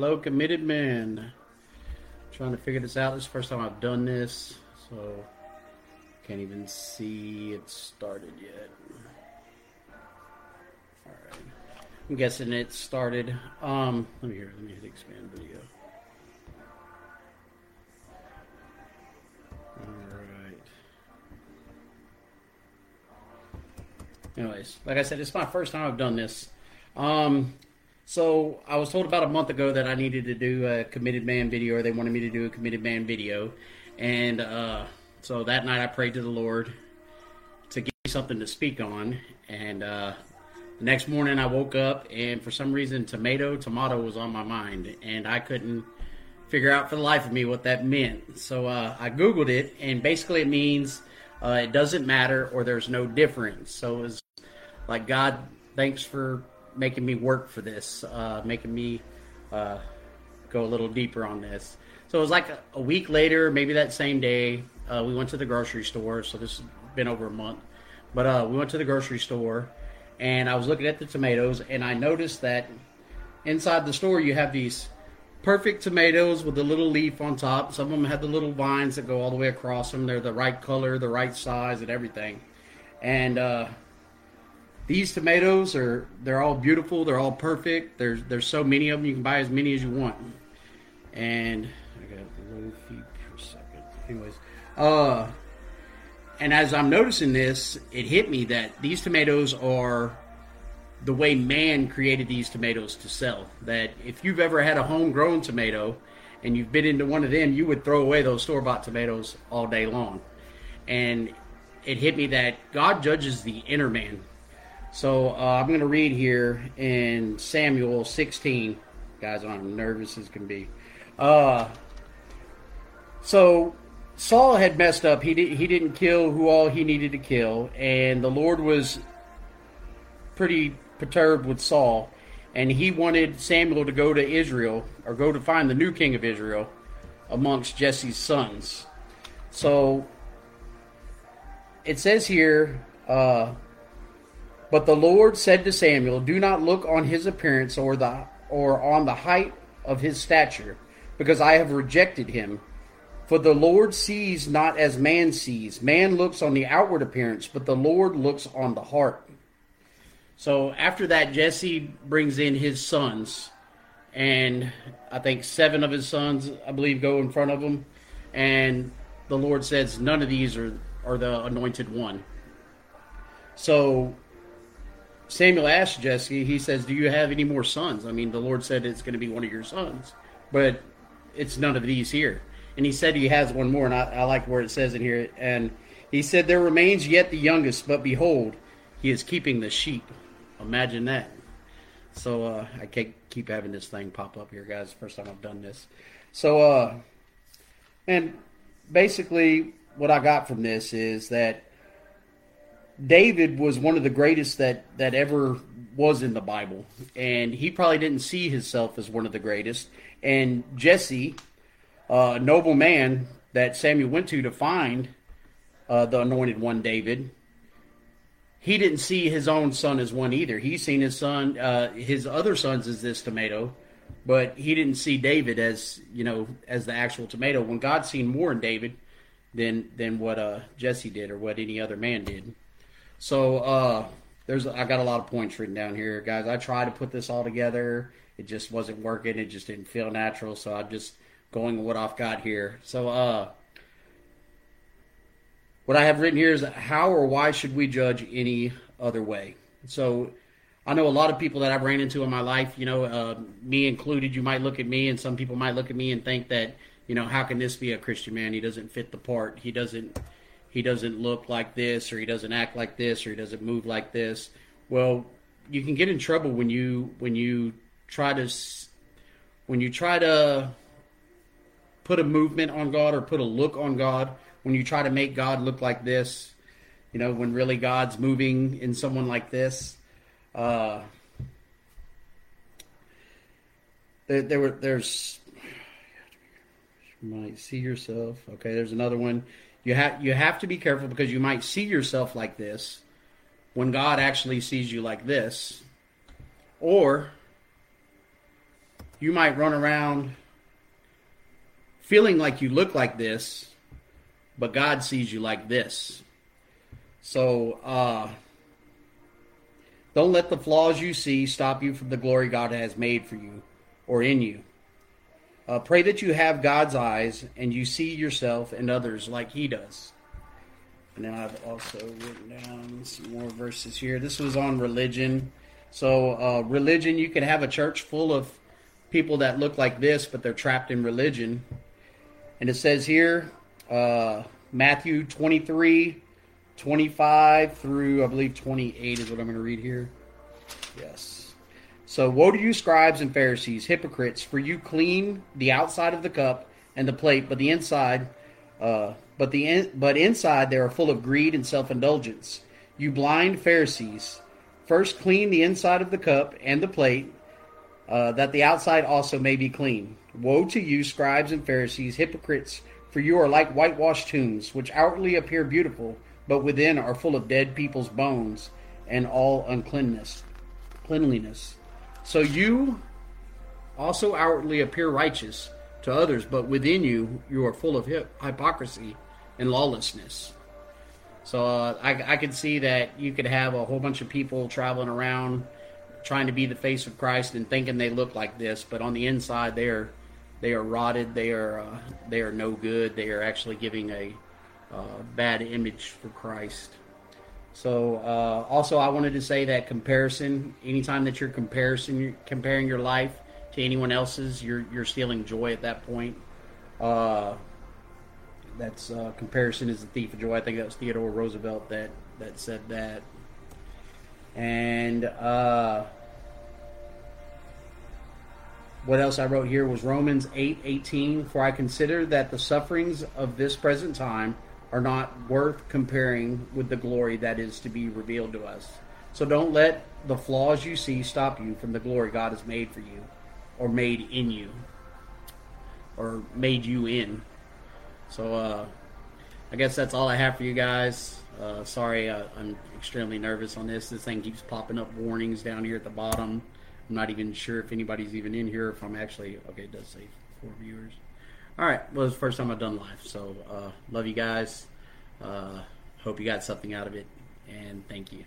Hello, committed men. Trying to figure this out. This is the first time I've done this, so can't even see it started yet. All right. I'm guessing it started. Um, let me hear. Let me hit expand video. All right. Anyways, like I said, it's my first time I've done this. Um, so I was told about a month ago that I needed to do a committed man video, or they wanted me to do a committed man video, and uh, so that night I prayed to the Lord to give me something to speak on, and uh, the next morning I woke up, and for some reason tomato tomato was on my mind, and I couldn't figure out for the life of me what that meant. So uh, I googled it, and basically it means uh, it doesn't matter or there's no difference. So it was like God, thanks for making me work for this, uh, making me uh, go a little deeper on this. So it was like a, a week later, maybe that same day, uh, we went to the grocery store. So this has been over a month, but uh, we went to the grocery store, and I was looking at the tomatoes, and I noticed that inside the store you have these perfect tomatoes with the little leaf on top. Some of them had the little vines that go all the way across them. They're the right color, the right size, and everything. And uh, these tomatoes are they're all beautiful. They're all perfect. There's there's so many of them. You can buy as many as you want. And I got low feet for a second. Anyways, uh, and as I'm noticing this, it hit me that these tomatoes are the way man created these tomatoes to sell. That if you've ever had a homegrown tomato and you've bit into one of them, you would throw away those store bought tomatoes all day long. And it hit me that God judges the inner man. So uh, I'm going to read here in Samuel 16. Guys, I'm nervous as can be. Uh, so Saul had messed up. He did, he didn't kill who all he needed to kill, and the Lord was pretty perturbed with Saul, and he wanted Samuel to go to Israel or go to find the new king of Israel amongst Jesse's sons. So it says here, uh, but the Lord said to Samuel, "Do not look on his appearance or the or on the height of his stature, because I have rejected him." For the Lord sees not as man sees. Man looks on the outward appearance, but the Lord looks on the heart. So after that, Jesse brings in his sons, and I think seven of his sons, I believe, go in front of him, and the Lord says, "None of these are are the anointed one." So Samuel asked Jesse, he says, "Do you have any more sons?" I mean, the Lord said it's going to be one of your sons, but it's none of these here. And he said he has one more, and I, I like where it says in here. And he said, "There remains yet the youngest, but behold, he is keeping the sheep." Imagine that. So uh, I can't keep having this thing pop up here, guys. First time I've done this. So, uh, and basically, what I got from this is that David was one of the greatest that that ever was in the Bible, and he probably didn't see himself as one of the greatest. And Jesse, a uh, noble man that Samuel went to to find uh, the anointed one, David, he didn't see his own son as one either. He's seen his son, uh, his other sons as this tomato, but he didn't see David as you know as the actual tomato. When God seen more in David than than what uh, Jesse did or what any other man did. So uh, there's I got a lot of points written down here, guys. I tried to put this all together. It just wasn't working. It just didn't feel natural. So I'm just going with what I've got here. So uh, what I have written here is how or why should we judge any other way? So I know a lot of people that I've ran into in my life, you know, uh, me included, you might look at me and some people might look at me and think that, you know, how can this be a Christian man? He doesn't fit the part. He doesn't he doesn't look like this or he doesn't act like this or he doesn't move like this. Well, you can get in trouble when you when you try to when you try to put a movement on God or put a look on God when you try to make God look like this, you know, when really God's moving in someone like this. Uh, there, there were there's you might see yourself. Okay, there's another one. You have you have to be careful because you might see yourself like this when God actually sees you like this, or you might run around feeling like you look like this, but God sees you like this. So, uh, don't let the flaws you see stop you from the glory God has made for you or in you. Uh, pray that you have God's eyes and you see yourself and others like He does. And then I've also written down some more verses here. This was on religion. So, uh, religion, you can have a church full of people that look like this, but they're trapped in religion. And it says here, uh, Matthew 23, 25 through, I believe, 28 is what I'm going to read here. Yes. So, woe to you, scribes and Pharisees, hypocrites, for you clean the outside of the cup and the plate, but the inside, uh, but the in, but inside they are full of greed and self-indulgence. You blind Pharisees, first clean the inside of the cup and the plate, uh, that the outside also may be clean. Woe to you, scribes and Pharisees, hypocrites, for you are like whitewashed tombs, which outwardly appear beautiful, but within are full of dead people's bones and all uncleanness. Cleanliness. So you also outwardly appear righteous to others, but within you you are full of hypocrisy and lawlessness. So uh, I, I could see that you could have a whole bunch of people traveling around trying to be the face of Christ and thinking they look like this, but on the inside they are they are rotted. They are uh, they are no good. They are actually giving a uh, bad image for Christ. So uh, also I wanted to say that comparison. Anytime that you're comparison comparing your life to anyone else's, you're you're stealing joy at that point. Uh, that's uh, comparison is the thief of joy. I think that was Theodore Roosevelt that that said that. And uh, what else I wrote here was Romans 8 18. For I consider that the sufferings of this present time are not worth comparing with the glory that is to be revealed to us. So don't let the flaws you see stop you from the glory God has made for you, or made in you, or made you in. So uh, I guess that's all I have for you guys. Uh, sorry, uh, I'm extremely nervous on this. This thing keeps popping up warnings down here at the bottom. I'm not even sure if anybody's even in here. If I'm actually okay, it does say four viewers. All right, well, it's the first time I've done live, so uh, love you guys. Uh, hope you got something out of it, and thank you.